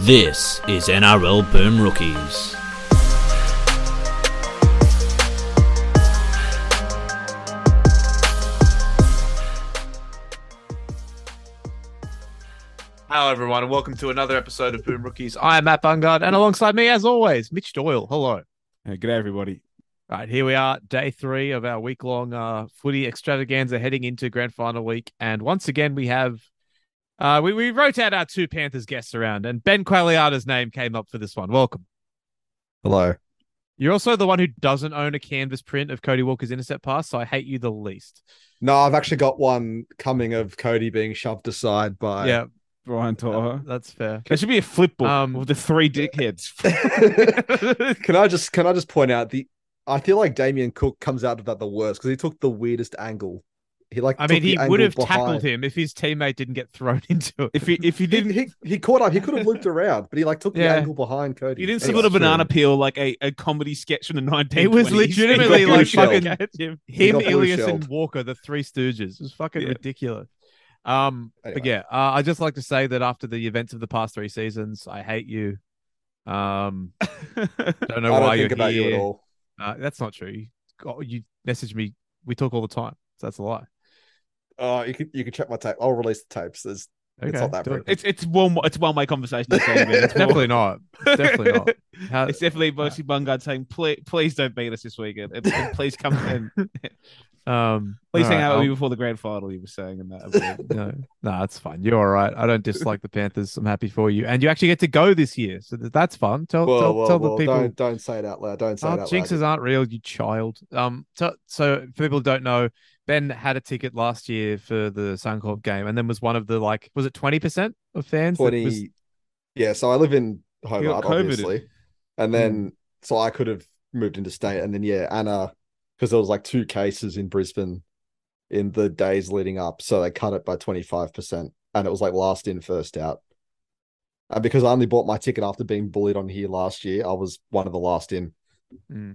This is NRL Boom Rookies. Hello, everyone, and welcome to another episode of Boom Rookies. I am Matt Bungard, and alongside me, as always, Mitch Doyle. Hello. Hey, good day, everybody. Right, here we are, day three of our week long uh, footy extravaganza heading into grand final week. And once again, we have, uh, we, we wrote out our two Panthers guests around, and Ben Qualiata's name came up for this one. Welcome. Hello. You're also the one who doesn't own a canvas print of Cody Walker's intercept pass, so I hate you the least. No, I've actually got one coming of Cody being shoved aside by. yeah, Brian To'o. that's fair. There should be a flip book Um, with the three dickheads. can I just can I just point out the? I feel like Damien Cook comes out of that the worst because he took the weirdest angle. He like. I mean, he would have behind. tackled him if his teammate didn't get thrown into it. if he if he He, didn't he he caught up. He could have looped around, but he like took Yeah. the angle behind Cody. He didn't Anyway, sort a banana true. peel like a, a comedy sketch from the 1920s. It was legitimately He like fucking shelled. him, He got blue Ilias, and. Walker, the Three Stooges. It was fucking Yeah. ridiculous. Um, but yeah, uh, I just like to say that after the events of the past three seasons, I hate you. Um, don't know I why don't you're think about here. you at all. Uh, that's not true. You, oh, you message me. We talk all the time. So that's a lie. Oh, you can you can check my tape. I'll release the tapes. There's Okay, it's not that do it. frequent. it's it's one it's one way conversation. It's It's definitely not. It's definitely not. How- It's definitely mostly Bungard saying, "Please, please don't beat us this weekend. And, and please come in. um, please hang right, out with me before the grand final." You were saying in that. I no, no, it's fine. You're all right. I don't dislike the Panthers. I'm happy for you, and you actually get to go this year, so that's fun. Tell well, tell, well, tell well, the people. don't don't say it out loud. Don't say it Oh, out jinxes loud. aren't real, you child. Um, so, so for people who don't know, Ben had a ticket last year for the Suncorp game, and then was one of the like, was it twenty percent of fans? Twenty. was- Yeah, so I live in Hobart, obviously, and then hmm. so I could have moved into state, and then yeah, Anna, because there was like two cases in Brisbane in the days leading up, so they cut it by twenty five percent, and it was like last in, first out. And because I only bought my ticket after being bullied on here last year, I was one of the last in. Hmm.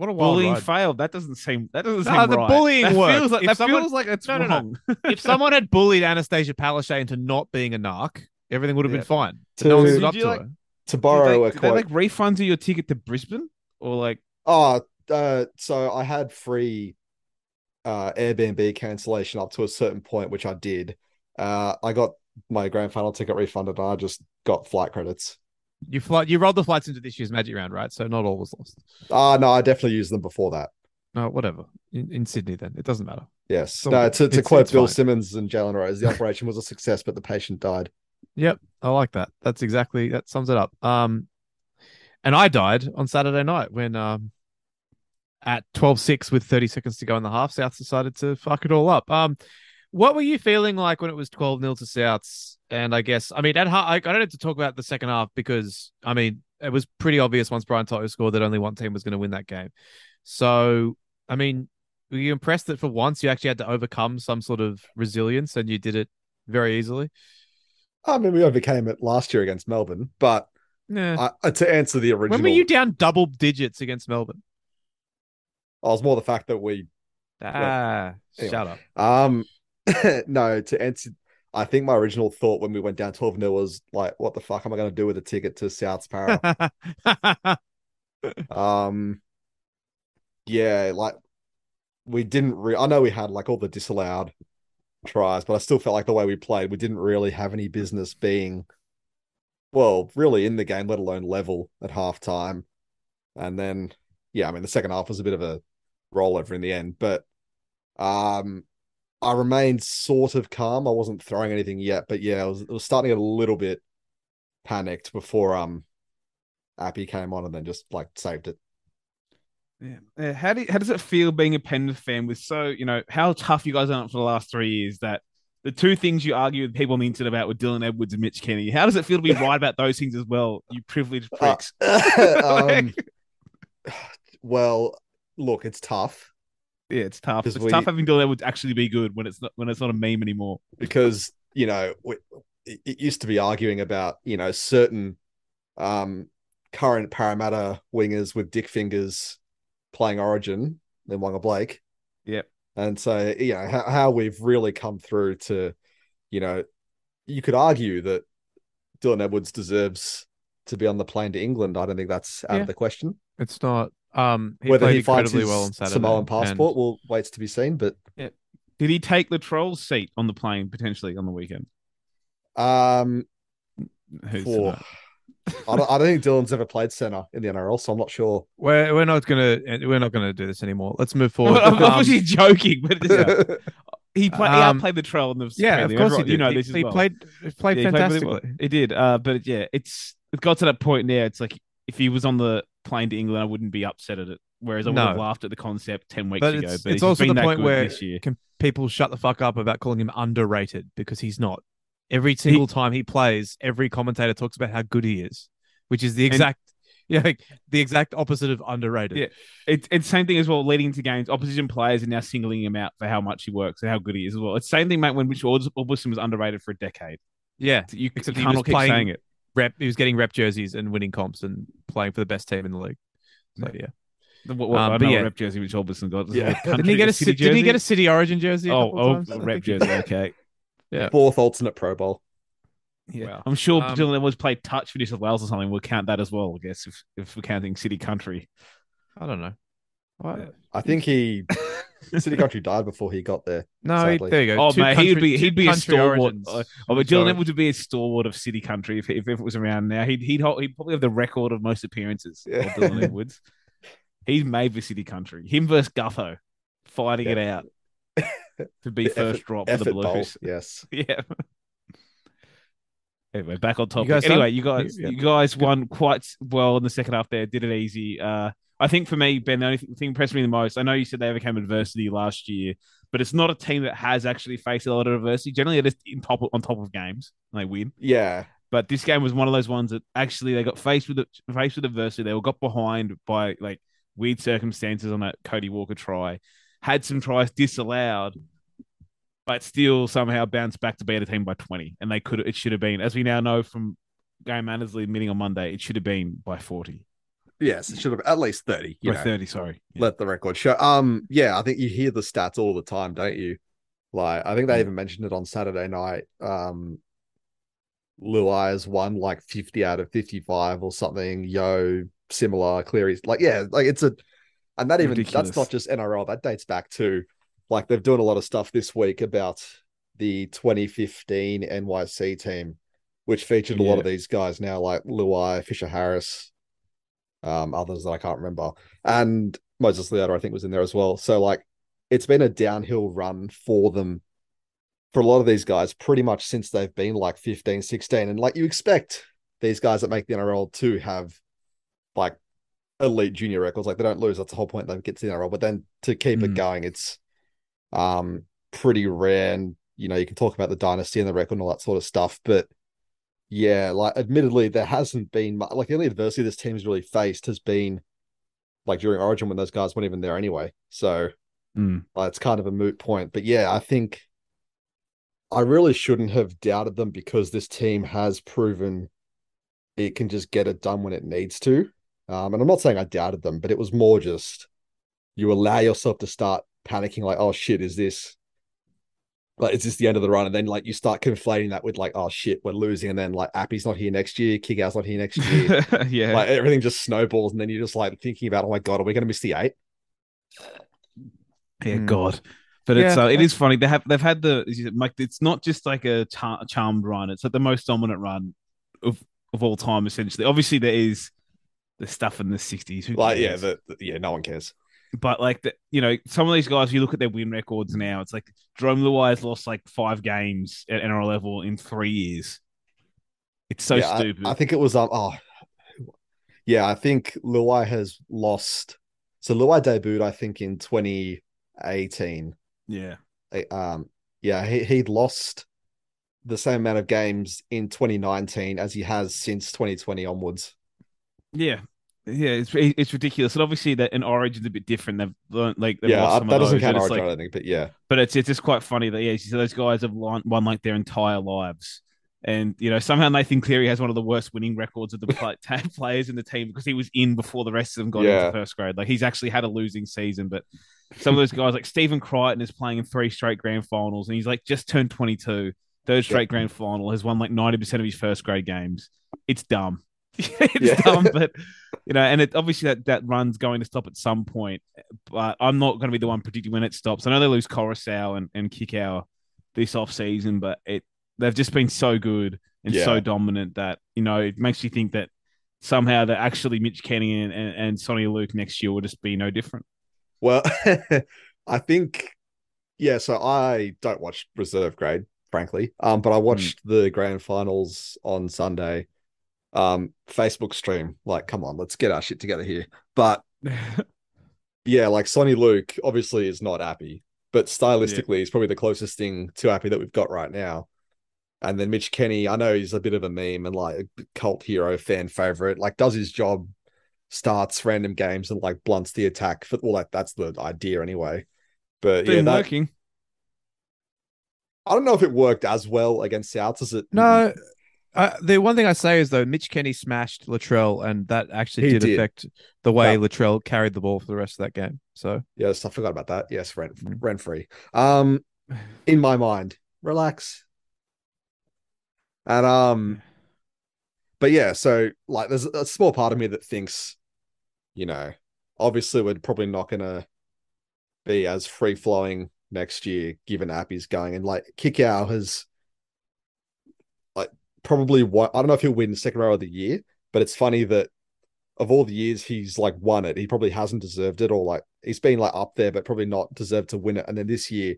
What a bullying ride. failed. That doesn't seem. That doesn't Nah, seem the right. bullying that worked. Feels like, If that someone- feels like it's No, no, no. if someone had bullied Annastacia Palaszczuk into not being a narc, everything would have Yeah. been fine. To- no one stood up to like- her. To Did borrow they, a did they quote, like refund you your ticket to Brisbane or like? Oh, uh, so I had free uh Airbnb cancellation up to a certain point, which I did. Uh, I got my grand final ticket refunded, and I just got flight credits. You fly, you rolled the flights into this year's Magic Round, right? So not all was lost. Ah, no, I definitely used them before that. No, whatever. In, in Sydney, then it doesn't matter. Yes. So no, to, to quote Bill fine. Simmons and Jalen Rose, the operation was a success, but the patient died. Yep, I like that. That's exactly that sums it up. Um, and I died on Saturday night when um, at 12-6 with thirty seconds to go in the half, South decided to fuck it all up. Um, what were you feeling like when it was twelve 0 to Souths? And I guess I mean at half, I, I don't have to talk about the second half because I mean it was pretty obvious once Brian To'o scored that only one team was going to win that game. So I mean, were you impressed that for once you actually had to overcome some sort of resilience and you did it very easily? I mean, we overcame it last year against Melbourne, but Yeah. I, uh, to answer the original, When were you down double digits against Melbourne? I was more the fact that we Ah, anyway. shut up. Um, no, to answer, I think my original thought when we went down 12 0 was like, what the fuck am I going to do with a ticket to South's Para? um, yeah, like we didn't re- I know we had like all the disallowed tries, but I still felt like the way we played, we didn't really have any business being, well, really in the game, let alone level at halftime. And then, yeah, I mean, the second half was a bit of a rollover in the end, but um, I remained sort of calm. I wasn't throwing anything yet, but yeah, I was, it was starting to get a little bit panicked before um Api came on and then just like saved it. Yeah. Uh, How do you, how does it feel being a Penrith fan with so you know how tough you guys aren't for the last three years that the two things you argue with people on the internet about were Dylan Edwards and Mitch Kenny. How does it feel to be right about those things as well? You privileged Uh, pricks. um, well, look, it's tough yeah, it's tough. It's we- tough having Dylan Edwards actually be good when it's not when it's not a meme anymore. because you know we, it it used to be arguing about you know certain um current Parramatta wingers with dick fingers playing Origin than Waqa Blake. Yep. And so you know how, how we've really come through to, you know, you could argue that Dylan Edwards deserves to be on the plane to England. I don't think that's out Yeah. of the question. It's not. Um, he Whether played he finds incredibly his well on Saturday. Samoan and- passport will waits to be seen. But Did he take the troll's seat on the plane potentially on the weekend? um, Who's for. I, don't, I don't think Dylan's ever played center in the NRL, so I'm not sure. We're we're not gonna we're not gonna do this anymore. Let's move forward. I'm Um, obviously joking, but it's- he played. Um, he played the troll in the yeah, of League. course he did. You know he, this as he well. played he played Yeah, he played really fantastically. well. He did. Uh, but yeah, it's it got to that point now. It's like if he was on the plane to England, I wouldn't be upset at it. Whereas I would have laughed at the concept ten weeks But ago. it's- but it's also been the point where- this year. Can people shut the fuck up about calling him underrated because he's not. Every single time he plays, every commentator talks about how good he is, which is the exact yeah like, the exact opposite of underrated. Yeah. It's it's same thing as well. Leading into games, opposition players are now singling him out for how much he works and how good he is as well. It's the same thing, mate. When Mitch Aubusson was underrated for a decade, yeah. you, you Except he was keep playing- saying it. Rep. He was getting rep jerseys and winning comps and playing for the best team in the league. So yeah. The- What, what, Um, I know yeah. rep jersey Mitch Aubusson got. Yeah. a Didn't he get a city ci- did he get a? City Origin jersey? oh oh times? Rep jersey? Okay. Yeah. Fourth alternate Pro Bowl. Yeah, Wow. I'm sure Um, Dylan Edwards played touch for New South Wales or something. We'll count that as well, I guess, if, if we're counting city country. I don't know. What? I think he City Country died before he got there. No, he, Sadly. there you go. Oh Two man, he would be he'd be a stalwart. Uh, oh, but Dylan Edwards would be a stalwart of city country if, if, if it was around now. He'd he'd hold, he'd probably have the record of most appearances. of Yeah. Dylan Edwards. He's made for city country. Him versus Gutho, fighting it out to be first effort- drop for the Effort Bowl. Blues. Yes. Yeah. Anyway, back on topic. guys Anyway, done? you guys, Yeah. you guys won quite well in the second half. There, did it easy. Uh, I think for me, Ben, the only thing impressed me the most. I know you said they overcame adversity last year, but it's not a team that has actually faced a lot of adversity. Generally, they're just in top on top of games and they win. Yeah. But this game was one of those ones that actually they got faced with faced with adversity. They were got behind by like weird circumstances on that Cody Walker try, had some tries disallowed, but still somehow bounced back to beat a team by twenty. And they could it should have been, as we now know from Graham Annesley admitting on Monday, it should have been by forty. Yes. It should have at least 30. You know, thirty, sorry. Yeah. let the record show. Um, yeah, I think you hear the stats all the time, don't you? Like, I think they Yeah. even mentioned it on Saturday night. Um, Luai has won like 50 out of 55 or something. Yo, similar. Cleary's like, yeah, like it's a, and that even Ridiculous. that's not just NRL. That dates back to like they've doing a lot of stuff this week about the 2015 NYC team, which featured a lot of these guys now, like Luai, Fisher Harris, um, others that I can't remember, and Moses Leota, I think, was in there as well. So like, it's been a downhill run for them for a lot of these guys pretty much since they've been like 15, 16. And like you expect these guys that make the NRL to have like elite junior records. Like they don't lose. That's the whole point. They get to the NRL. But then to keep it Mm. going, it's um pretty rare. And you know, you can talk about the dynasty and the record and all that sort of stuff. But yeah, like admittedly, there hasn't been like the only adversity this team's really faced has been like during Origin when those guys weren't even there anyway. So Mm. uh, it's kind of a moot point. But yeah, I think I really shouldn't have doubted them because this team has proven it can just get it done when it needs to. Um, and I'm not saying I doubted them, but it was more just you allow yourself to start panicking, like, oh shit, is this like is this the end of the run? And then like you start conflating that with like, oh shit, we're losing, and then like Api's not here next year, Kikau's not here next year. yeah. like everything just snowballs, and then you're just like thinking about, oh my god, are we gonna miss the eight? Yeah, Hmm. God. But it's Yeah. uh, it is funny. They have they've had the like it's not just like a char- charmed run. It's like the most dominant run of of all time. Essentially, obviously there is the stuff in the sixties. Like, yeah, the, the- yeah, no one cares. But like the, you know, some of these guys, you look at their win records now. It's like Jarome Luai has lost like five games at NRL level in three years. It's so Yeah, I- stupid. I, think it was um oh yeah, I think Luai has lost. So Luai debuted, I think, in 2018. yeah, Um, yeah, he he'd lost the same amount of games in 2019 as he has since 2020 onwards. yeah, yeah. It's it's ridiculous. And obviously that in Origin's a bit different. They've learned like they've yeah, lost I- some that of doesn't those, count Origin, like- I don't think, but yeah, but it's it's just quite funny that yeah, so those guys have won, won like their entire lives, and you know somehow Nathan Cleary has one of the worst winning records of the play, players in the team because he was in before the rest of them got Yeah. into first grade. Like he's actually had a losing season, but some of those guys like Stephen Crichton is playing in three straight grand finals, and he's like just turned twenty two. third straight grand final, has won like ninety percent of his first grade games. It's dumb. it's Yeah. dumb, but you know, and it obviously that that run's going to stop at some point. But I'm not going to be the one predicting when it stops. I know they lose Koroisau and and Kikau this off season, but it they've just been so good and so dominant that you know it makes you think that somehow that actually Mitch Kenny and, and, and Soni Luke next year will just be no different. Well, I think, yeah. So I don't watch reserve grade, frankly. Um, but I watched the grand finals on Sunday. Um, Facebook stream. Like, come on, let's get our shit together here. But yeah, like Soni Luke obviously is not Api, but stylistically, he's probably the closest thing to Api that we've got right now. And then Mitch Kenny, I know he's a bit of a meme and like a cult hero, fan favorite, like does his job, starts random games and like blunts the attack. For, well, like, that's the idea anyway. But yeah, Been that, working. I don't know if it worked as well against Souths as it. No, uh, the one thing I say is though, Mitch Kenny smashed Latrell, and that actually did, did. affect the way Yeah. Latrell carried the ball for the rest of that game. So Yes, I forgot about that. Yes, rent Mm. rent free. Um, in my mind, relax. And um, but yeah, so like, there's a small part of me that thinks, you know, obviously we're probably not gonna be as free flowing next year, given Api's going and like Kikau has probably won. I don't know if he'll win second row of the year, but it's funny that of all the years he's like won it, he probably hasn't deserved it, or like he's been like up there, but probably not deserved to win it. And then this year,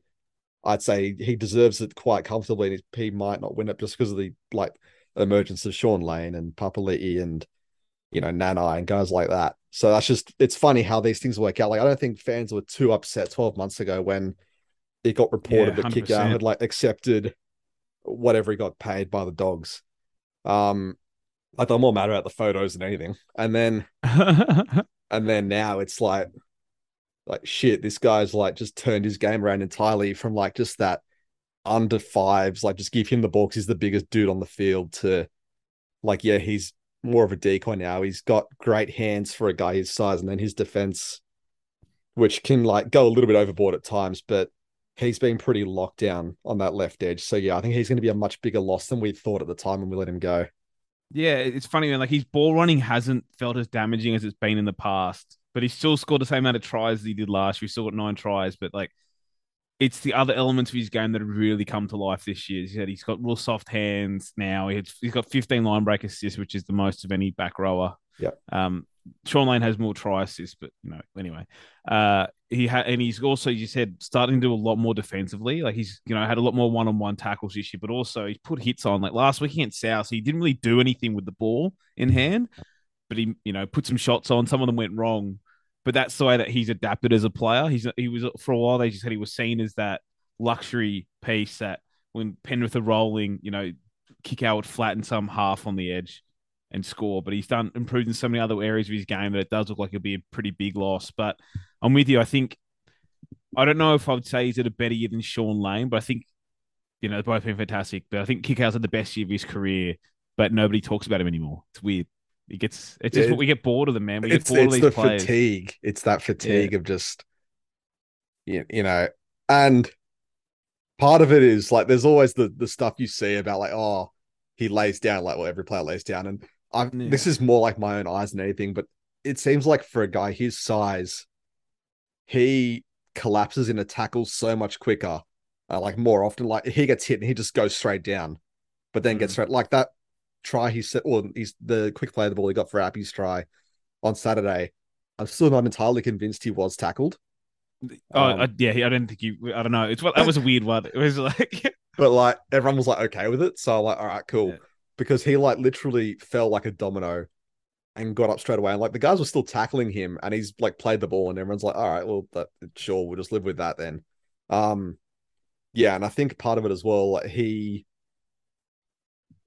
I'd say he deserves it quite comfortably, and he might not win it just because of the like emergence of Shaun Lane and Papali'i and you know Nanai and guys like that. So that's just it's funny how these things work out. Like I don't think fans were too upset 12 months ago when it got reported Yeah, that 100%. had like accepted whatever he got paid by the dogs. Um, like they're more mad about the photos than anything. And then and then now it's like like shit this guy's like just turned his game around entirely from like just that under fives like just give him the ball 'cause he's the biggest dude on the field to like yeah he's more of a decoy now he's got great hands for a guy his size and then his defense which can like go a little bit overboard at times but he's been pretty locked down on that left edge so yeah i think he's going to be a much bigger loss than we thought at the time when we let him go Yeah, it's funny, man. Like his ball running hasn't felt as damaging as it's been in the past, but he's still scored the same amount of tries as he did last year. He still got nine tries, but like it's the other elements of his game that have really come to life this year. He said he's got real soft hands now. He he's got 15 line break assists, which is the most of any back rower. Yeah. Um, Shaun Lane has more try assists, but you know, anyway, uh, he had, and he's also, you said, starting to do a lot more defensively. Like he's, you know, had a lot more one on one tackles this year, but also he's put hits on. Like last week against South, he didn't really do anything with the ball in hand, but he, you know, put some shots on. Some of them went wrong, but that's the way that he's adapted as a player. He's, he was for a while. They just said he was seen as that luxury piece that when Penrith are rolling, you know, Kikau would flatten some half on the edge and score. But he's done improved in so many other areas of his game that it does look like it'll be a pretty big loss. But I'm with you. I think I don't know if I would say he's at a better year than Shaun Lane, but I think you know they've both been fantastic. But I think Kikau's had the best year of his career, but nobody talks about him anymore. It's weird. He gets it's just Yeah, we get bored of them, man. We it's get bored of the these players. fatigue. It's that fatigue of just you, you know, and part of it is like there's always the the stuff you see about like oh he lays down like well every player lays down and I Yeah. this is more like my own eyes than anything, but it seems like for a guy his size, he collapses in a tackle so much quicker, uh, like more often. Like he gets hit and he just goes straight down, but then gets straight like that try he said, or he's the quick play of the ball he got for Api's try on Saturday. I'm still not entirely convinced he was tackled, Oh Um, uh, yeah, I don't think you. I don't know. It's what that was a weird one. It was like but like everyone was like okay with it. So I'm like, all right, cool. Yeah. Because he like literally fell like a domino and got up straight away. And like the guys were still tackling him and he's like played the ball and everyone's like, all right, well, that sure, we'll just live with that then. Um yeah, and I think part of it as well, like, he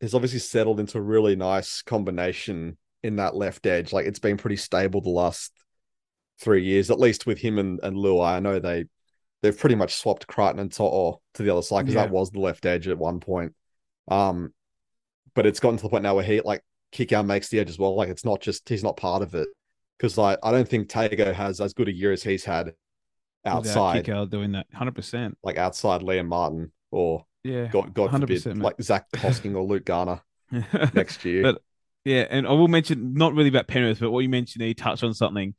has obviously settled into a really nice combination in that left edge. Like it's been pretty stable the last three years, at least with him and, and Luai. I know they they've pretty much swapped Crichton and To'o to the other side because Yeah. that was the left edge at one point. Um, but it's gotten to the point now where he like Kikau makes the edge as well. Like it's not just he's not part of it because like I don't think Tago has as good a year as he's had outside, Kikau doing that. Hundred percent. like outside Liam Martin or Yeah. God, God forbid, 100%, mate. like Zac Hosking or Luke Garner next year. But- Yeah, and I will mention not really about Penrith, but what you mentioned, you touched on something.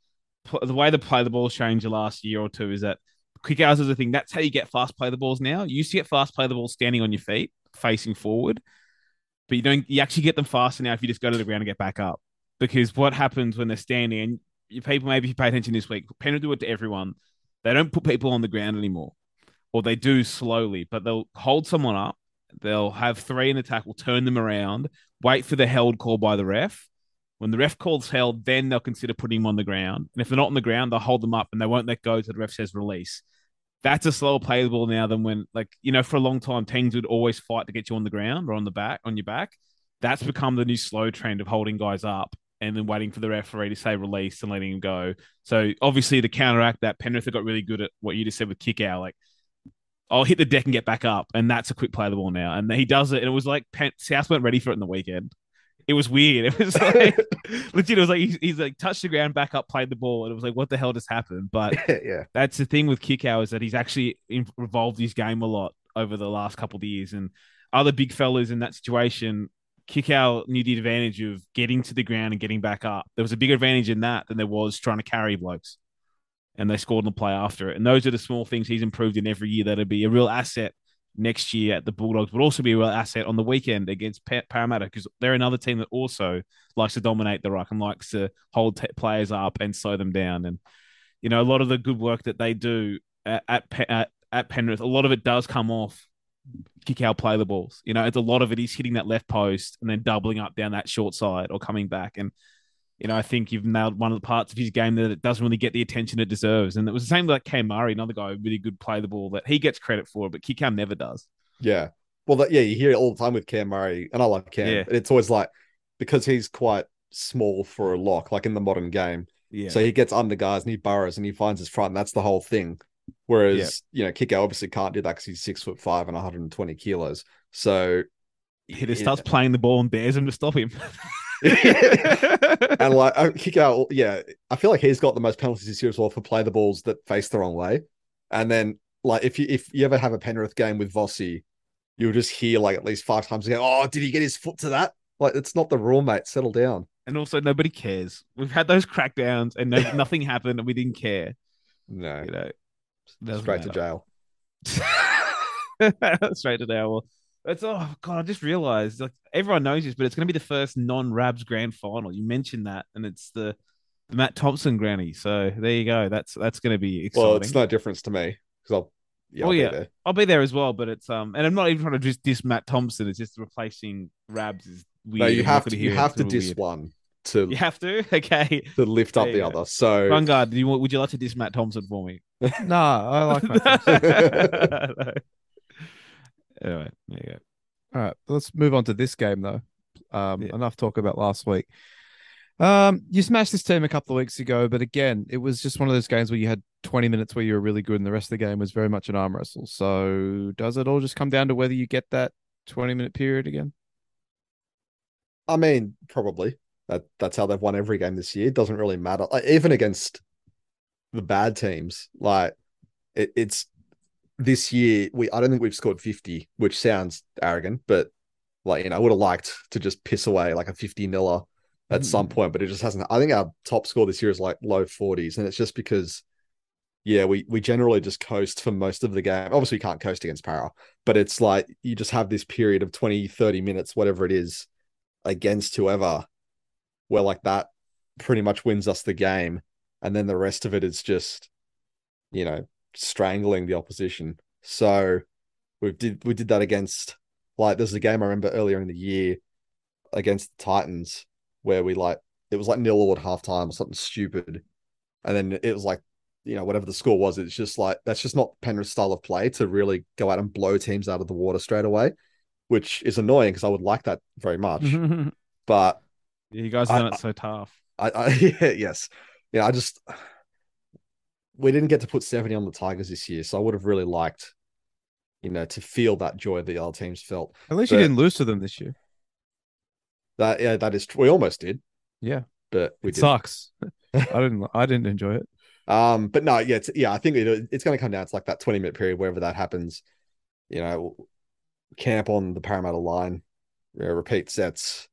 The way the play the ball's changed the last year or two is that quick hours is a thing. That's how you get fast play the balls now. You used to get fast play the ball standing on your feet, facing forward, but you don't. You actually get them faster now if you just go to the ground and get back up. Because what happens when they're standing, and people maybe if you pay attention this week, Penrith do it to everyone. They don't put people on the ground anymore, or they do slowly, but they'll hold someone up. They'll have three in the tackle, turn them around, wait for the held call by the ref. When the ref calls held, then they'll consider putting him on the ground. And if they're not on the ground, they'll hold them up and they won't let go till the ref says release. That's a slower play the ball now than when, like, you know, for a long time, teams would always fight to get you on the ground or on the back, on your back. That's become the new slow trend of holding guys up and then waiting for the referee to say release and letting him go. So obviously to counteract that, Penrith have got really good at what you just said with Kikau, like I'll hit the deck and get back up, and that's a quick play the ball now. And he does it, and it was like Pen- South weren't ready for it in the weekend. It was weird. It was like legit. It was like he's, he's like touched the ground, back up, played the ball, and it was like, what the hell just happened? But yeah, that's the thing with Kikau is that he's actually evolved his game a lot over the last couple of years. And other big fellas in that situation, Kikau knew the advantage of getting to the ground and getting back up. There was a bigger advantage in that than there was trying to carry blokes. And they scored on the play after it. And those are the small things he's improved in every year that'll be a real asset next year at the Bulldogs, but also be a real asset on the weekend against Pa- Parramatta because they're another team that also likes to dominate the ruck and likes to hold t- players up and slow them down. And you know, a lot of the good work that they do at at, at, at Penrith, a lot of it does come off Kikau play the balls. You know, it's a lot of it is hitting that left post and then doubling up down that short side or coming back. And you know, I think you've nailed one of the parts of his game that it doesn't really get the attention it deserves. And it was the same with like Cam Murray, another guy really good play the ball that he gets credit for, but Kikau never does. yeah. Well, that, yeah, you hear it all the time with Cam Murray, and I love Cam. Yeah. It's always like because he's quite small for a lock, like in the modern game. Yeah. So he gets under guys and he burrows and he finds his front, and that's the whole thing. Whereas, you know, Kikau obviously can't do that because he's six foot five and 120 kilos. So he just starts playing the ball and dares him to stop him. and like uh, Kikau, yeah, I feel like he's got the most penalties this year as well for play the balls that face the wrong way. And then like if you if you ever have a Penrith game with Vossi, you'll just hear like at least five times again, oh, did he get his foot to that? Like it's not the rule, mate. Settle down. and also nobody cares. We've had those crackdowns and no, nothing happened and we didn't care. No, You know, straight to jail. Straight to there. Well, it's oh god, I just realized like everyone knows this, but it's going to be the first non-Rabs grand final. You mentioned that, and it's the, the Matt Thompson granny. So there you go. That's that's going to be exciting. Well, it's no difference to me because I'll yeah, Oh, I'll be yeah. there. I'll be there as well, but it's um, and I'm not even trying to just diss Matt Thompson. It's just replacing Rabs is weird. No, you I'm have gonna to you have to diss weird. one to You have to. Okay, to lift up the go. other. So Bungard. Do you? Would you like to diss Matt Thompson for me? No, I like my. anyway, there you go. All right, let's move on to this game though. Um, Yeah. enough talk about last week. Um, you smashed this team a couple of weeks ago, but again, it was just one of those games where you had 20 minutes where you were really good, and the rest of the game was very much an arm wrestle. So, does it all just come down to whether you get that 20 minute period again? I mean, probably that that's how they've won every game this year. It doesn't really matter. Like, even against the bad teams, like it, it's this year. We I don't think we've scored fifty, which sounds arrogant, but like you know, I would have liked to just piss away like a fifty niller at some hmm. point, but it just hasn't. I think our top score this year is like low forties, and it's just because. Yeah, we we generally just coast for most of the game. Obviously, we can't coast against Para, but it's like you just have this period of 20, 30 minutes, whatever it is, against whoever, where like that pretty much wins us the game. And then the rest of it is just, you know, strangling the opposition. So we did we did that against like there's a game I remember earlier in the year against the Titans where we like it was like nil all at halftime or something stupid. And then it was like, you know, whatever the score was, it's just like that's just not Penrith's style of play to really go out and blow teams out of the water straight away, which is annoying because I would like that very much. But you guys have I- done it so tough. I, I yeah, yes, yeah. I just we didn't get to put seventy on the Tigers this year, so I would have really liked, you know, to feel that joy the other teams felt. At least you didn't lose to them this year. That yeah, that is true. we almost did, Yeah, but we it did. sucks. I didn't. I didn't enjoy it. Um, but no, yeah, it's, yeah. I think it, it's going to come down to like that twenty minute period, wherever that happens. You know, camp on the Parramatta line, you know, repeat sets,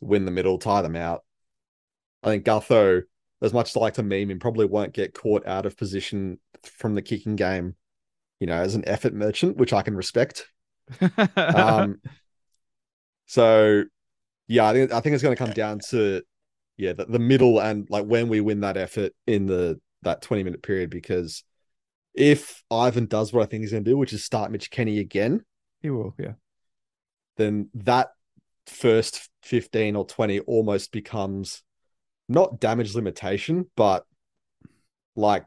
win the middle, tie them out. I think Gutho, as much as I like to meme him, probably won't get caught out of position from the kicking game, you know, as an effort merchant, which I can respect. Um, so yeah, I think I think it's going to come down to yeah the, the middle and like when we win that effort in the that twenty minute period because if Ivan does what I think he's going to do, which is start Mitch Kenny again, He will, yeah. then that first 15 or 20 almost becomes not damage limitation, but like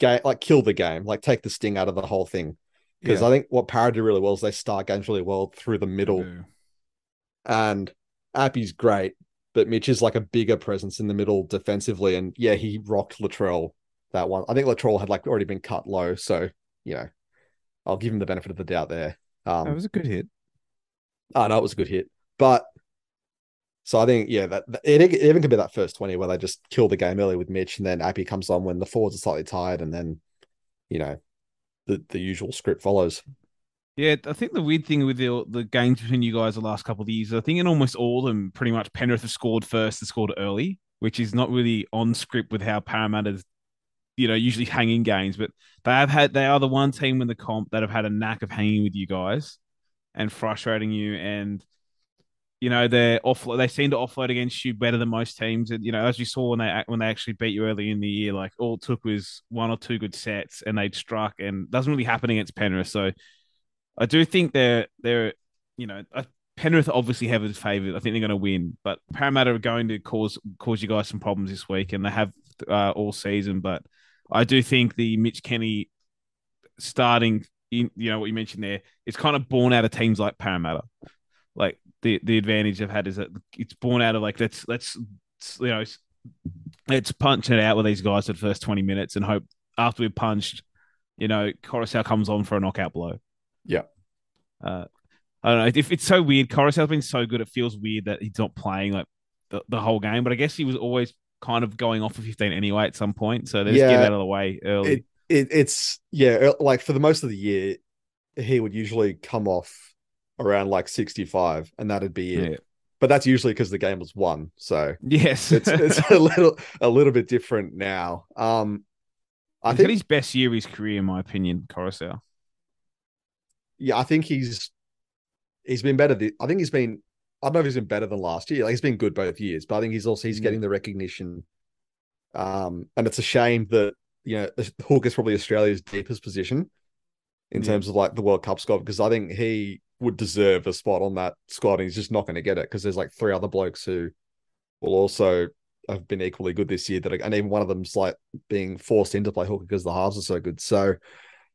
game, like kill the game, like take the sting out of the whole thing. Because Yeah. I think what Para do really well is they start games really well through the middle. And Api's great, but Mitch is like a bigger presence in the middle defensively. And yeah, he rocked Latrell that one. I think Latrell had like already been cut low. So, you know, I'll give him the benefit of the doubt there. Um, That was a good hit. I know it was a good hit, but so I think yeah, that, it, it even could be that first twenty where they just kill the game early with Mitch, and then Api comes on when the forwards are slightly tired, and then you know the the usual script follows. Yeah, I think the weird thing with the the games between you guys the last couple of years, I think in almost all of them, pretty much Penrith have scored first and scored early, which is not really on script with how Parramatta's, you know, usually hanging games. But they have had they are the one team in the comp that have had a knack of hanging with you guys and frustrating you, and you know they're off. They seem to offload against you better than most teams. And you know, as you saw when they when they actually beat you early in the year, like all it took was one or two good sets, and they'd struck, and doesn't really happen against Penrith. So. I do think they're they're you know uh, Penrith obviously have a favourite. I think they're going to win, but Parramatta are going to cause cause you guys some problems this week, and they have uh, all season. But I do think the Mitch Kenny starting, in, you know what you mentioned there, it's kind of born out of teams like Parramatta. Like the the advantage they've had is that it's born out of like let's let's you know let's punch it out with these guys for the first twenty minutes and hope after we've punched, you know, Koroisau comes on for a knockout blow. Yeah. Uh, I don't know. If it's so weird, Koroisau's been so good. It feels weird that he's not playing like the, the whole game. But I guess he was always kind of going off for 15 anyway at some point. So they just get Yeah. it out of the way early. It, it it's yeah, like for the most of the year, he would usually come off around like sixty five, and that'd be it. yeah. But that's usually because the game was won, so Yes. it's it's a little a little bit different now. Um, I He's think his best year of his career, in my opinion, Koroisau. yeah, I think he's he's been better. th- I think he's been. I don't know if he's been better than last year. Like he's been good both years, but I think he's also he's Mm. getting the recognition. Um, and it's a shame that you know the Hook is probably Australia's deepest position in Yeah. terms of like the World Cup squad because I think he would deserve a spot on that squad, and he's just not going to get it because there's like three other blokes who will also have been equally good this year. That are, and even one of them's like being forced into play hooker because the halves are so good. So,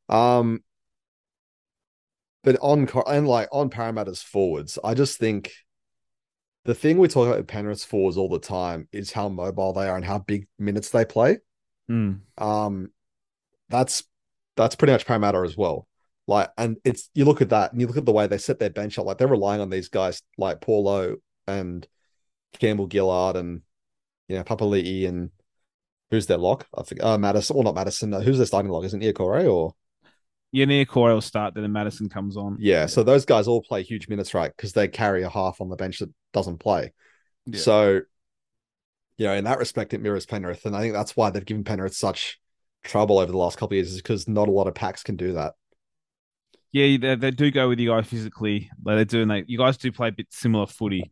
um, but on and like on Parramatta's forwards, I just think the thing we talk about with Penrith's forwards all the time is how mobile they are and how big minutes they play. Mm. Um, that's that's pretty much Parramatta as well. Like, and it's you look at that and you look at the way they set their bench up. Like they're relying on these guys like Paulo and Campbell Gillard and you know Papali'i and who's their lock? I think uh, Matterson. Well, not Matterson. Uh, who's their starting lock? Isn't Iokore or Yeah, near will start, then Matterson comes on. yeah? So those guys all play huge minutes, right? Because they carry a half on the bench that doesn't play. Yeah. So, you know, in that respect, it mirrors Penrith, and I think that's why they've given Penrith such trouble over the last couple of years, is because not a lot of packs can do that. Yeah, they, they do go with you guys physically. Like they do, and they you guys do play a bit similar footy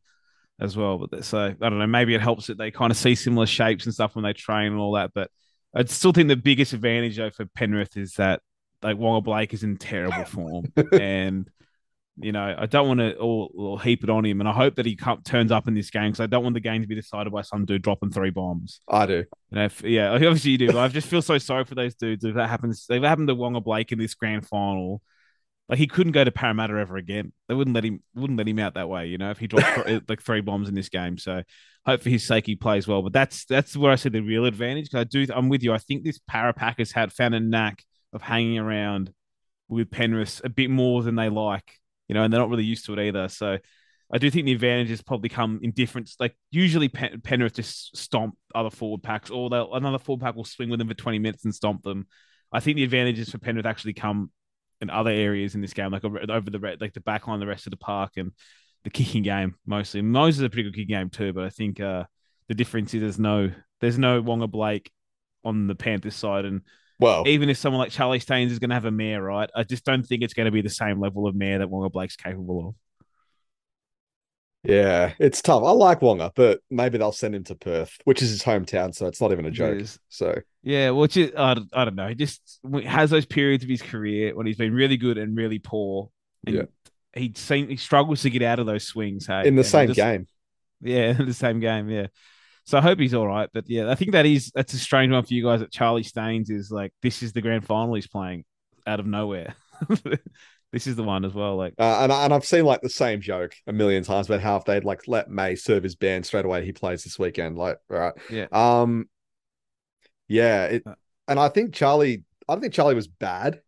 as well. But so I don't know. Maybe it helps that they kind of see similar shapes and stuff when they train and all that. But I still think the biggest advantage though for Penrith is that like Waqa Blake is in terrible form, and you know I don't want to all, all heap it on him, and I hope that he turns up in this game because I don't want the game to be decided by some dude dropping three bombs. I do. You know, if, yeah, obviously you do. But I just feel so sorry for those dudes. If that happens, if that happened to Waqa Blake in this grand final, like he couldn't go to Parramatta ever again. They wouldn't let him. Wouldn't let him out that way. You know, if he dropped like three bombs in this game. So hope for his sake he plays well. But that's that's where I see the real advantage. Because I do, I'm with you. I think this Para Packers had found a knack of hanging around with Penrith a bit more than they like. You know, and they're not really used to it either. So. I do think the advantages probably come in difference. Like usually Pen- Penrith just stomp other forward packs, or they'll, another forward pack will swing with them for twenty minutes and stomp them. I think the advantages for Penrith actually come in other areas in this game, like over the like the back line, the rest of the park, and the kicking game mostly. Moses is a pretty good kicking game too, but I think uh, the difference is there's no there's no Waqa Blake on the Panthers side, and Well, even if someone like Charlie Staines is going to have a mare, right? I just don't think it's going to be the same level of mare that Waqa Blake's capable of. Yeah, it's tough. I like Waqa, but maybe they'll send him to Perth, which is his hometown, so it's not even a joke. So Yeah, which is I, don't- I don't know. He just has those periods of his career when he's been really good and really poor, and Yeah. he seem he struggles to get out of those swings. Hey, in the same just- game, yeah, in the same game, yeah. So I hope he's all right, but yeah, I think that is that's a strange one for you guys. That Charlie Staines is like this is the grand final he's playing out of nowhere. this is the one as well. Like uh, and and I've seen like the same joke a million times about how if they'd like let May serve his band straight away, he plays this weekend. Like, all right, Yeah. um, yeah, it, Uh, and I think Charlie, I don't think Charlie was bad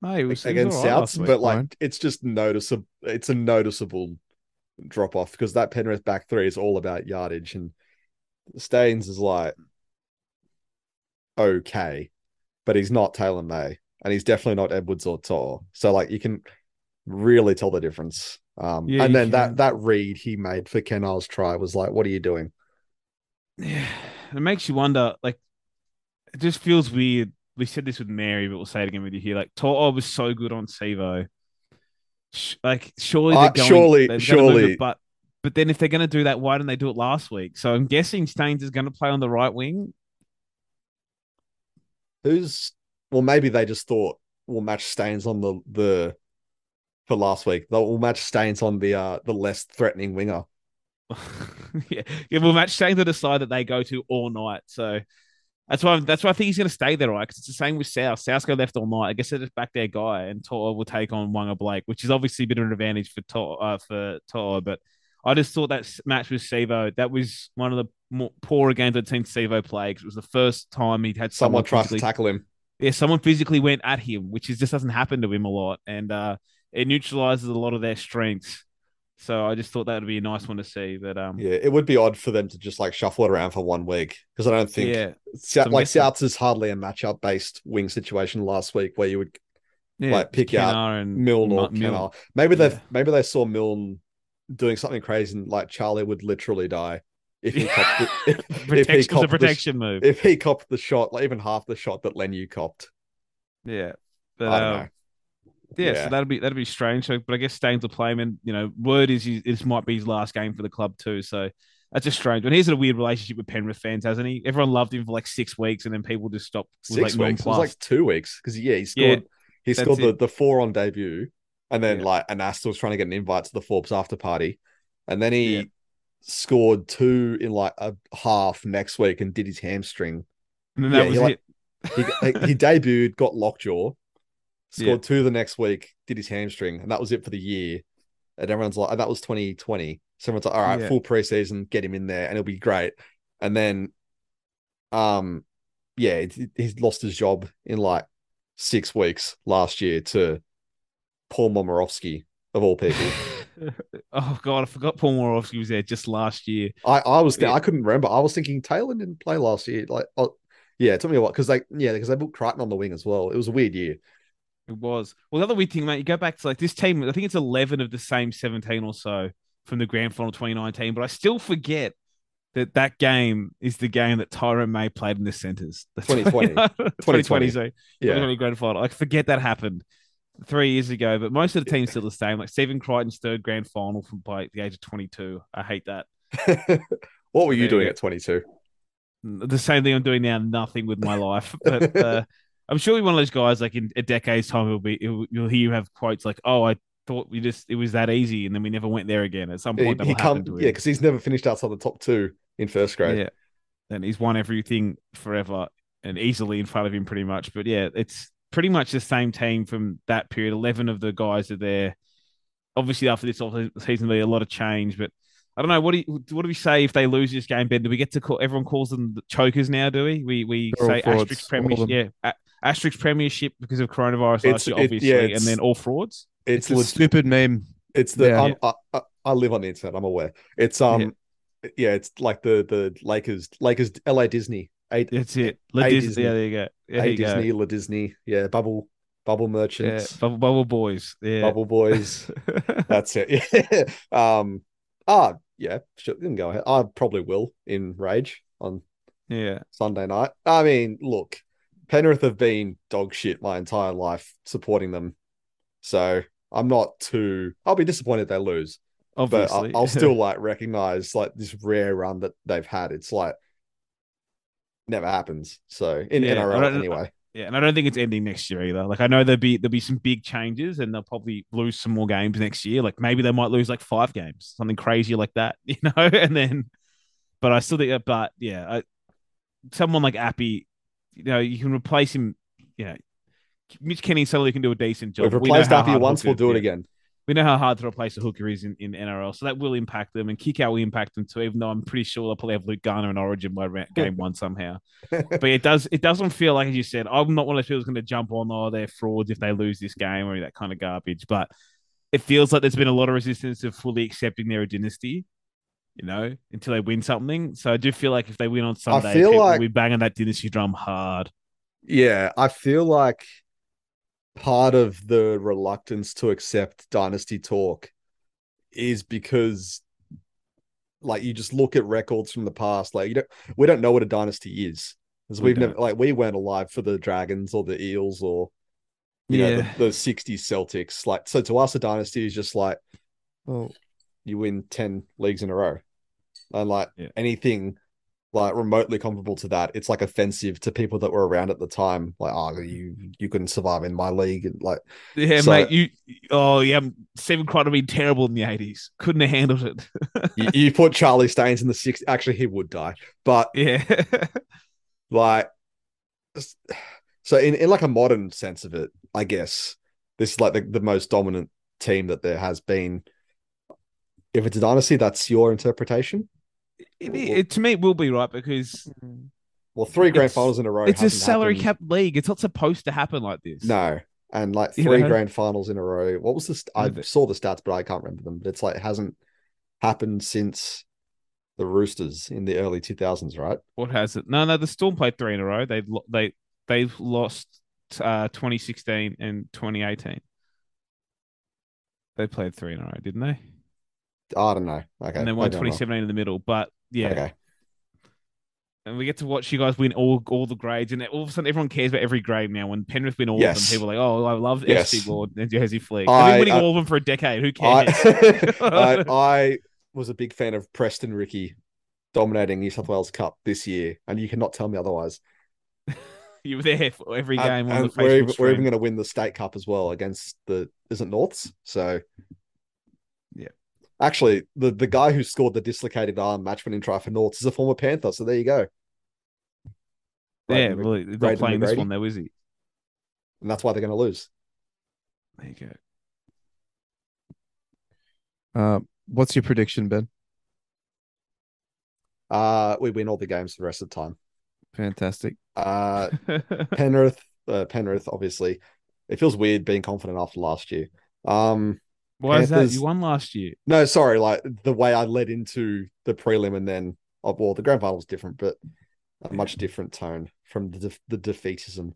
no, he was, he was against Souths, week. but like it's just noticeable. It's a noticeable drop off because that Penrith back three is all about yardage, and Staines is like okay, but he's not Taylor May, and he's definitely not Edwards or To'o. So like you can really tell the difference. Um, Yeah, and then that that read he made for Kenar's try was like, what are you doing? Yeah, it makes you wonder. Like, it just feels weird. We said this with Mary, but we'll say it again with you here. Like, To'o was so good on Sivo. Like, surely they're Uh, going. surely- they're gonna move it, surely. but but then if they're going to do that, why didn't they do it last week? So I'm guessing Staines is going to play on the right wing. Who's well, maybe they just thought we'll match Staines on the the for last week. They'll we'll match Staines on the uh the less threatening winger. yeah, yeah. We'll match Staines to the side that they go to all night. So. That's why. That's why I think he's going to stay there, right? Because it's the same with South. South go left all night. I guess they're just back their guy, and To'o will take on Waqa Blake, which is obviously a bit of an advantage for To'o. Uh, for To'o, but I just thought that match with Sivo that was one of the more poorer games I'd seen Sivo play because it was the first time he'd had Someone someone, tries to tackle him. Yeah, someone physically went at him, which is just doesn't happen to him a lot, and uh, it neutralizes a lot of their strengths. So I just thought that would be a nice one to see. But um, Yeah, it would be odd for them to just like shuffle it around for one week because I don't think yeah, like Souths is hardly a matchup based wing situation last week where you would yeah, like, pick out and Milne or Milne. Maybe they Yeah. maybe they saw Milne doing something crazy and like Charlie would literally die if he copped the, if, if he Protection copped the, protection move. if he copped the shot, like even half the shot that Lenu copped. Yeah. But, I don't um, know. Yeah, Yeah. so that'd be that'd be strange. So, but I guess Staines will play and you know, word is he, this might be his last game for the club too. So that's just strange. And he's had a weird relationship with Penrith fans, hasn't he? Everyone loved him for like six weeks, and then people just stopped. Six like, weeks. It was like two weeks because yeah, he Yeah, scored. he scored the, it. the four on debut, and then Yeah. like Anasta was trying to get an invite to the Forbes after party, and then he Yeah. Scored two in like a half next week and did his hamstring. and then yeah, that he was like- it. He he debuted, got lockjaw, scored Yeah. two the next week, did his hamstring, and that was it for the year. And everyone's like, and that was 2020. So everyone's like, all right, Yeah. full preseason, get him in there, and it'll be great. And then, um, yeah, he- he's lost his job in like six weeks last year to Paul Momirovski of all people. oh god, I forgot Paul Momirovski was there just last year. I I was Yeah. I couldn't remember. I was thinking Taylor didn't play last year. Like, oh, yeah, it took me a while because they yeah because they booked Crichton on the wing as well. It was a weird year. It was. Well, the other weird thing, mate, you go back to like this team, I think it's 11 of the same 17 or so from the grand final 2019, but I still forget that that game is the game that Tyrone May played in the centers. The 2020. 2020, sorry. Yeah, 2020 grand final. I forget that happened three years ago, but most of the team's still the same. Like Stephen Crichton's third grand final from by the age of 22. I hate that. what were you doing at 22? the same thing I'm doing now, nothing with my life. But uh, I'm sure you're one of those guys. Like in a decade's time, it'll be it'll, you'll hear you have quotes like, "Oh, I thought we just it was that easy, and then we never went there again." At some point, that'll he come yeah because he's never finished outside the top two in first grade. yeah, and he's won everything forever and easily in front of him, pretty much. But yeah, it's pretty much the same team from that period. Eleven of the guys are there. Obviously, after this season, there'll be a lot of change, but. I don't know. What do you, what do we say if they lose this game, Ben? Do we get to call? Everyone calls them the chokers now, do we? We we They're say frauds, asterisk premiership, yeah, a- asterisk premiership because of coronavirus It's- last year, it- obviously, yeah, and then all frauds. It's It's a leg- stupid meme. it's the Yeah. I'm- I, I, I live on the internet. I'm aware. It's um yeah, it's like the the Lakers Lakers LA Disney. A, That's it. La A Dis- Disney. yeah, there you go. There A you go. Disney, La Disney. Yeah, bubble Bubble Yeah, Merchants, bubble, bubble boys. Yeah. Bubble Boys. That's it. Yeah. Um. Ah, yeah. Sure, you can go ahead. I probably will in Rage on yeah. Sunday night. I mean, look, Penrith have been dog shit my entire life supporting them, so I'm not too. I'll be disappointed they lose, but Obviously. I'll, I'll still like recognize like this rare run that they've had. It's like never happens. So in Yeah, NRL anyway. Yeah, and I don't think it's ending next year either. Like I know there'll be there'll be some big changes, and they'll probably lose some more games next year. Like maybe they might lose like five games, something crazy like that, you know. And then, but I still think, uh, but yeah, I, someone like Api, you know, you can replace him. You know, Mitch Kenny suddenly can do a decent job. We've We replaced how Api once. We'll do it again. We know how hard to replace a hooker is in, in NRL, so that will impact them, and Kikau will impact them too. Even though I'm pretty sure they'll probably have Luke Garner in Origin by game one somehow but it does it doesn't feel like as you said i'm not one of those people who's going to jump on oh they're frauds if they lose this game or that kind of garbage but it feels like there's been a lot of resistance to fully accepting they're a dynasty you know until they win something so i do feel like if they win on sunday feel people like- be banging that dynasty drum hard Yeah, I feel like part of the reluctance to accept dynasty talk is because like you just look at records from the past like you don't we don't know what a dynasty is because We we've never don't. like we weren't alive for the dragons or the eels or you know Yeah. the, the 60s celtics like so to us a dynasty is just like Well, you win 10 leagues in a row and like Yeah. anything like remotely comparable to that it's like offensive to people that were around at the time like oh you you couldn't survive in my league and like yeah So- mate you oh yeah Stephen have been terrible in the 80s couldn't have handled it. You, you put charlie staines in the six actually he would die but yeah. like so in, in like a modern sense of it i guess this is like the, the most dominant team that there has been. If it's a dynasty that's your interpretation it, it, to me it will be right because well three grand finals in a row it's a salary happened. cap league it's not supposed to happen like this No, and like You three know? grand finals in a row. What was this? I saw the stats, but I can't remember them. But it's like it hasn't happened since the Roosters in the early two thousands, right? What has it? No, no. The Storm played three in a row. They lo- they they've lost uh 2016 and 2018. They played three in a row, didn't they? I don't know. Okay, and then maybe I'm wrong. 2017 in the middle. But yeah, Okay, and we get to watch you guys win all all the grades, and all of a sudden everyone cares about every grade now. When Penrith win all of them, people are like, "Oh, I love Yes. SG Lord and Jersey Flegg." I- They've been winning I- all of them for a decade. Who cares? I I was a big fan of Preston Riki dominating New South Wales Cup this year, and you cannot tell me otherwise. you were there for every And- game on and the we're even, we're even going to win the state cup as well against the isn't Norths? So. Actually, the, the guy who scored the dislocated arm match winning try for Norths is a former Panther, so there you go. yeah, Braden- well, he's not Braden playing this one though, is he? and that's why they're going to lose. There you go. uh, what's your prediction, Ben? Uh, we win all the games the rest of the time. Fantastic. Uh, Penrith, uh, Penrith, obviously, it feels weird being confident after last year. Um, Why is that? You won last year. no, sorry, like the way I led into the prelim and then, oh, well, the grand final was different, but a much different tone from the def- the defeatism.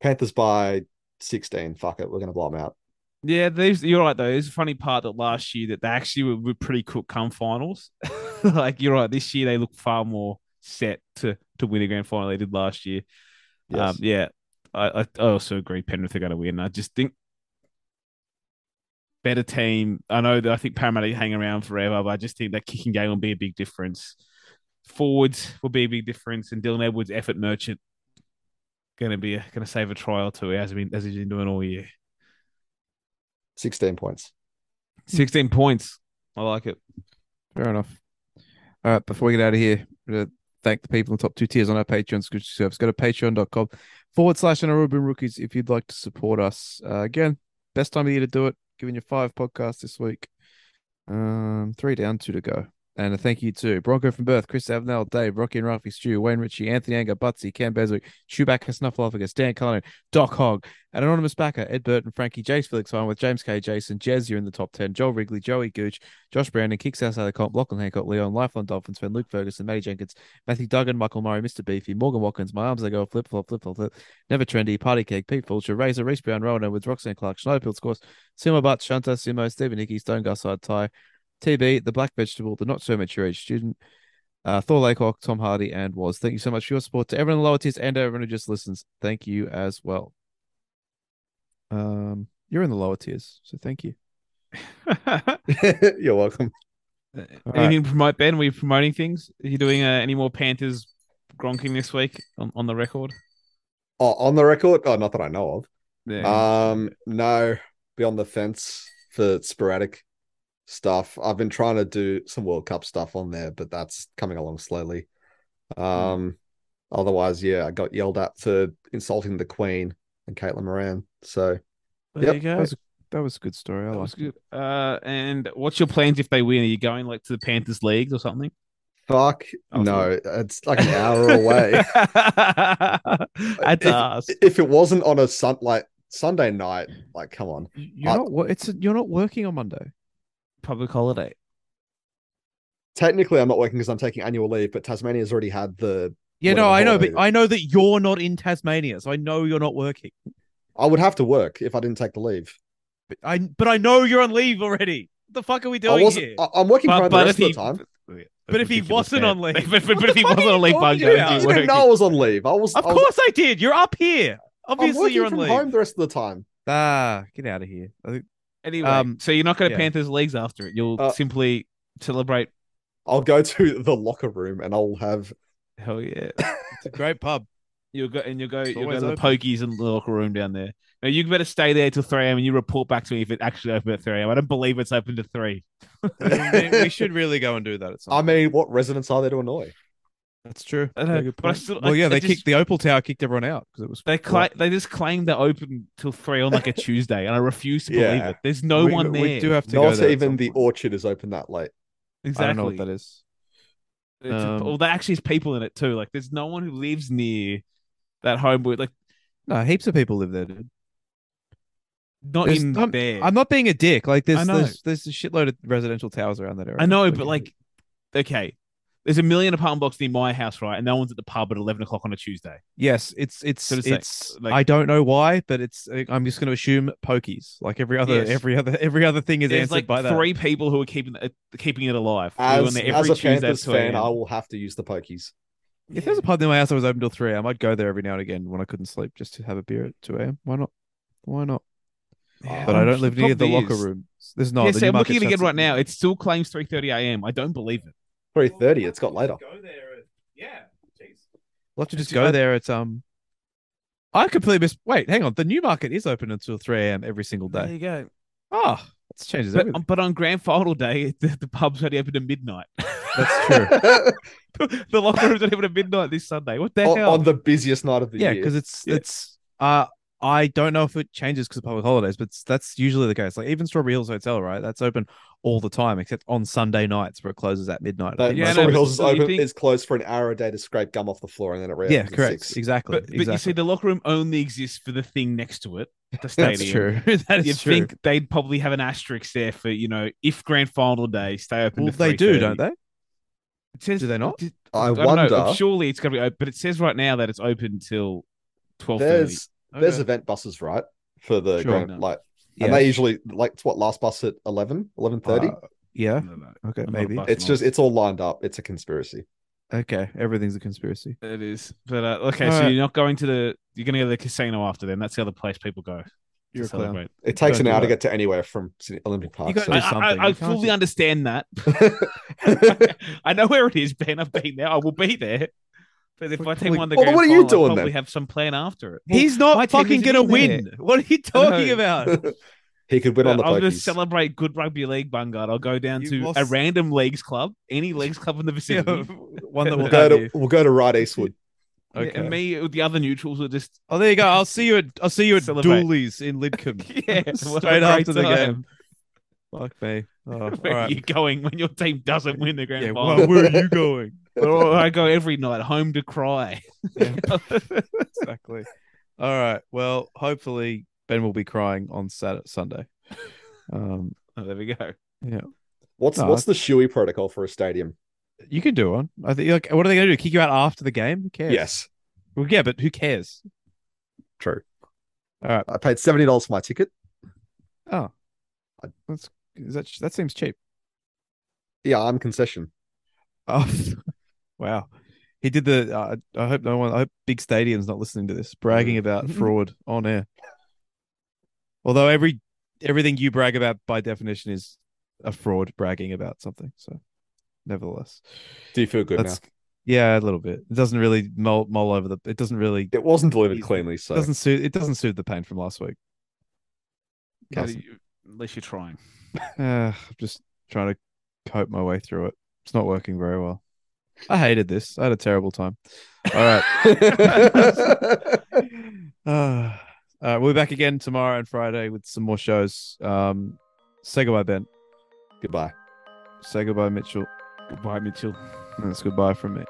Panthers by sixteen. Fuck it, we're going to blow them out. Yeah, these you're right though. It's a funny part that last year that they actually were, were pretty cooked come finals. like you're right. This year they look far more set to to win a grand final they did last year. Yes. Um, yeah, I, I I also agree Penrith are going to win. I just think better team. I know that I think Parramatta hang around forever, but I just think that kicking game will be a big difference. Forwards will be a big difference, and Dylan Edwards' effort merchant going to be going to save a try or two as he been as he's been doing all year. 16 points. Sixteen points. I like it. Fair enough. All right, before we get out of here, we're gonna thank the people in the top two tiers on our Patreon subscription service. Go to patreon.com forward slash Anaruban Rookies if you'd like to support us. Uh, again, best time of year to do it, giving you five podcasts this week. Um, three down, two to go. And a thank you to Bronco from Birth, Chris Avenel, Dave, Rocky and Ralphie, Stew, Wayne Ritchie, Anthony Anger, Butsy, Cam Beswick, Chewbacca, Snuffleupagus, Dan Cullen, Doc Hogg, an anonymous backer, Ed Burton, Frankie, Jace Felix Fine with James K. Jason, Jez, you're in the top 10, Joel Wrigley, Joey Gooch, Josh Brandon, Kicks outside the comp, Lachlan Hancock, Leon, Lifeline Dolphins fan, Luke Ferguson, Matty Jenkins, Matthew Duggan, Michael Murray, Mr. Beefy, Morgan Watkins, My Arms They Go, Flip Flop, Flip Flop, Flip, Never Trendy, Party Cake, Pete Fulcher, Razor, Reese Brown, Rowan with Roxanne Clark, Snowfield Scores, Simo Butt, Shunter, Simo, Stephen Hickey, Stone Gusside, Ty, TB, the Black Vegetable, the Not So Mature Age Student, uh, Thor Laycock, Tom Hardy, and Was. Thank you so much for your support to everyone in the lower tiers and everyone who just listens. Thank you as well. Um, you're in the lower tiers, so thank you. You're welcome. right. Anything to promote, Ben? Were you promoting things? Are you doing uh, any more Panthers gronking this week on, on the record? Oh, on the record? Oh, not that I know of. Yeah. Um, no, be on the fence for sporadic stuff. I've been trying to do some World Cup stuff on there, but that's coming along slowly. Um, otherwise, yeah, I got yelled at for insulting the Queen and Caitlin Moran. So there yep, you go. That was, that was a good story. I That was liked it. good. Uh, and what's your plans if they win? Are you going like to the Panthers leagues or something? fuck Oh, no, it's like an hour away. If, if it wasn't on a sun like Sunday night, like come on. You're I- not. It's you're not working on Monday. Public holiday. Technically, I'm not working because I'm taking annual leave, but Tasmania's already had the. Yeah, no, Whatever I know, but. I know that you're not in Tasmania, so I know you're not working. I would have to work if I didn't take the leave. But I, but I know you're on leave already. What the fuck are we I doing wasn't. here? I, I'm working from home the rest of the time. But if he wasn't on leave, but, but, if he wasn't on leave, talking Bungo, about? he'd I be didn't working. know I was on leave. I was. Of I was, course I did. You're up here. I'm Obviously, working you're on from leave. home the rest of the time. Ah, get out of here. I think Anyway, Um, so you're not going to yeah. Panthers legs after it. You'll Uh, simply celebrate. I'll go to the locker room and I'll have. Hell yeah! it's a great pub. You'll go and you'll go. It's You'll go always to the open. pokies in the locker room down there. Now you better stay there till three a.m. and you report back to me if it actually opened at three a.m. I don't believe it's open to three. we should really go and do that at some. I point. mean, what residents are there to annoy? That's true. I know, good but I point. still- well, I- yeah, I they just- kicked the Opal Tower, kicked everyone out because it was. They cla- they just claimed they're open till three on like a Tuesday, and I refuse to believe Yeah. it. There's no we, one there. We do have to go Not there even the orchard is open that late. exactly. I don't know what that is. It's a- Um, well, there actually is people in it too. Like, there's no one who lives near that home. Like, No, heaps of people live there, dude. not There's- in I'm, there. I'm not being a dick. Like there's there's there's a shitload of residential towers around that area. I know, Like, but like, okay, there's a million apartment blocks near my house, right? And no one's at the pub at eleven o'clock on a Tuesday. yes, it's it's So it's. like- I don't know why, but it's. I'm just going to assume pokies. Like every other Yes. every other every other thing is There's answered like by that. three people who are keeping it, keeping it alive. who are As, on there as a Tuesday Panthers fan, I will have to use the pokies. If there's a pub near my house that was open till three a.m., I'd go there every now and again when I couldn't sleep just to have a beer at two a.m. Why not? Why not? Yeah, But I don't live near the problem locker room. There's not. yeah, the see, I'm Newmarket looking again right now. It still claims 3:30 a.m. I don't believe it. Three thirty. It's got later. Go there. and- Yeah. Jeez. We'll have to just go I- there. It's um. I completely miss. Wait, hang on. The new market is open until three a.m. every single day. There you go. Oh, that changes But, everything. but on grand final day, the, the pub's only open at midnight. That's true. the locker room's only open at midnight this Sunday. What the on, hell? on the busiest night of the yeah, year. because it's Yeah. it's uh I don't know if it changes because of public holidays, but that's usually the case. Like even Strawberry Hills Hotel, right? That's open all the time except on Sunday nights where it closes at midnight. I That, Yeah, most no, Strawberry Hills is so open. think- It's closed for an hour a day to scrape gum off the floor, and then it reopens. yeah, correct. six. Exactly. but, but you see, the locker room only exists for the thing next to it, the stadium. that's true. that is You'd true. think they'd probably have an asterisk there for you know if grand final day stay open. well, to they do, don't they? It says, Do they not? I don't know. wonder. Surely it's going to be open, but it says right now that it's open till twelve thirty. There's there's event buses, right? For the Sure. grand, No. like, Yeah. and they usually like it's what last bus at 11, 11.30? Uh, yeah. No, no, Okay. I'm Maybe. it's just it's all lined up. It's a conspiracy. Okay. Everything's a conspiracy. It is, but uh, okay. All so right. you're not going to the. You're going to go to the casino after then. That's the other place people go. You're to a clown. celebrate. It takes an hour to get to anywhere from Olympic Park. gotta so- do I. I, I fully understand that. I know where it is, Ben. I've been there. I will be there. But if I take Well, one, the well, grand what are you final, I'll doing probably then? have some plan after it. Well, He's my not fucking gonna win. there. What are you talking about? he could win on the I'm going to celebrate good rugby league, Bungard. I'll go down You've to a random leagues club, any leagues club in the Yeah, vicinity. one that We'll go to you. we'll go to Right Eastwood. Yeah, Okay. And me, with the other neutrals are just Oh, there you go. I'll see you at I'll see you at Celebrate. Dooley's in Lidcombe. yeah, we'll have a straight great after the game. Fuck me. Oh, all Where are you going when your team doesn't win the grand Yeah, final? well, where are you going? Well, I go every night home to cry. Yeah. exactly. All right. Well, hopefully Ben will be crying on Saturday, Sunday. Um, Oh, there we go. yeah, What's No, what's the shoey protocol for a stadium? you can do one. I think. Like, what are they going to do? Kick you out after the game? Who cares? Yes, Well, yeah, but who cares? true. All right. I paid seventy dollars for my ticket. Oh, that's is that that seems cheap. Yeah, I'm concession. Oh, wow. He did the. Uh, I hope no one. I hope Big Stadium's not listening to this, bragging about fraud on air. Although every everything you brag about by definition is a fraud bragging about something. So, nevertheless, Do you feel good that's yeah, a little bit. It doesn't really mull, mull over the. It doesn't really? It wasn't delivered Easy. cleanly, so doesn't soothe. It doesn't soothe the pain from last week. Yeah, you- At least you're trying. Uh, I'm just trying to cope my way through it. It's not working very well. I hated this. I had a terrible time. All right. Uh, we'll be back again tomorrow and Friday with some more shows. Um, say goodbye, Ben. Goodbye. Say goodbye, Mitchell. Goodbye, Mitchell. And it's goodbye from me.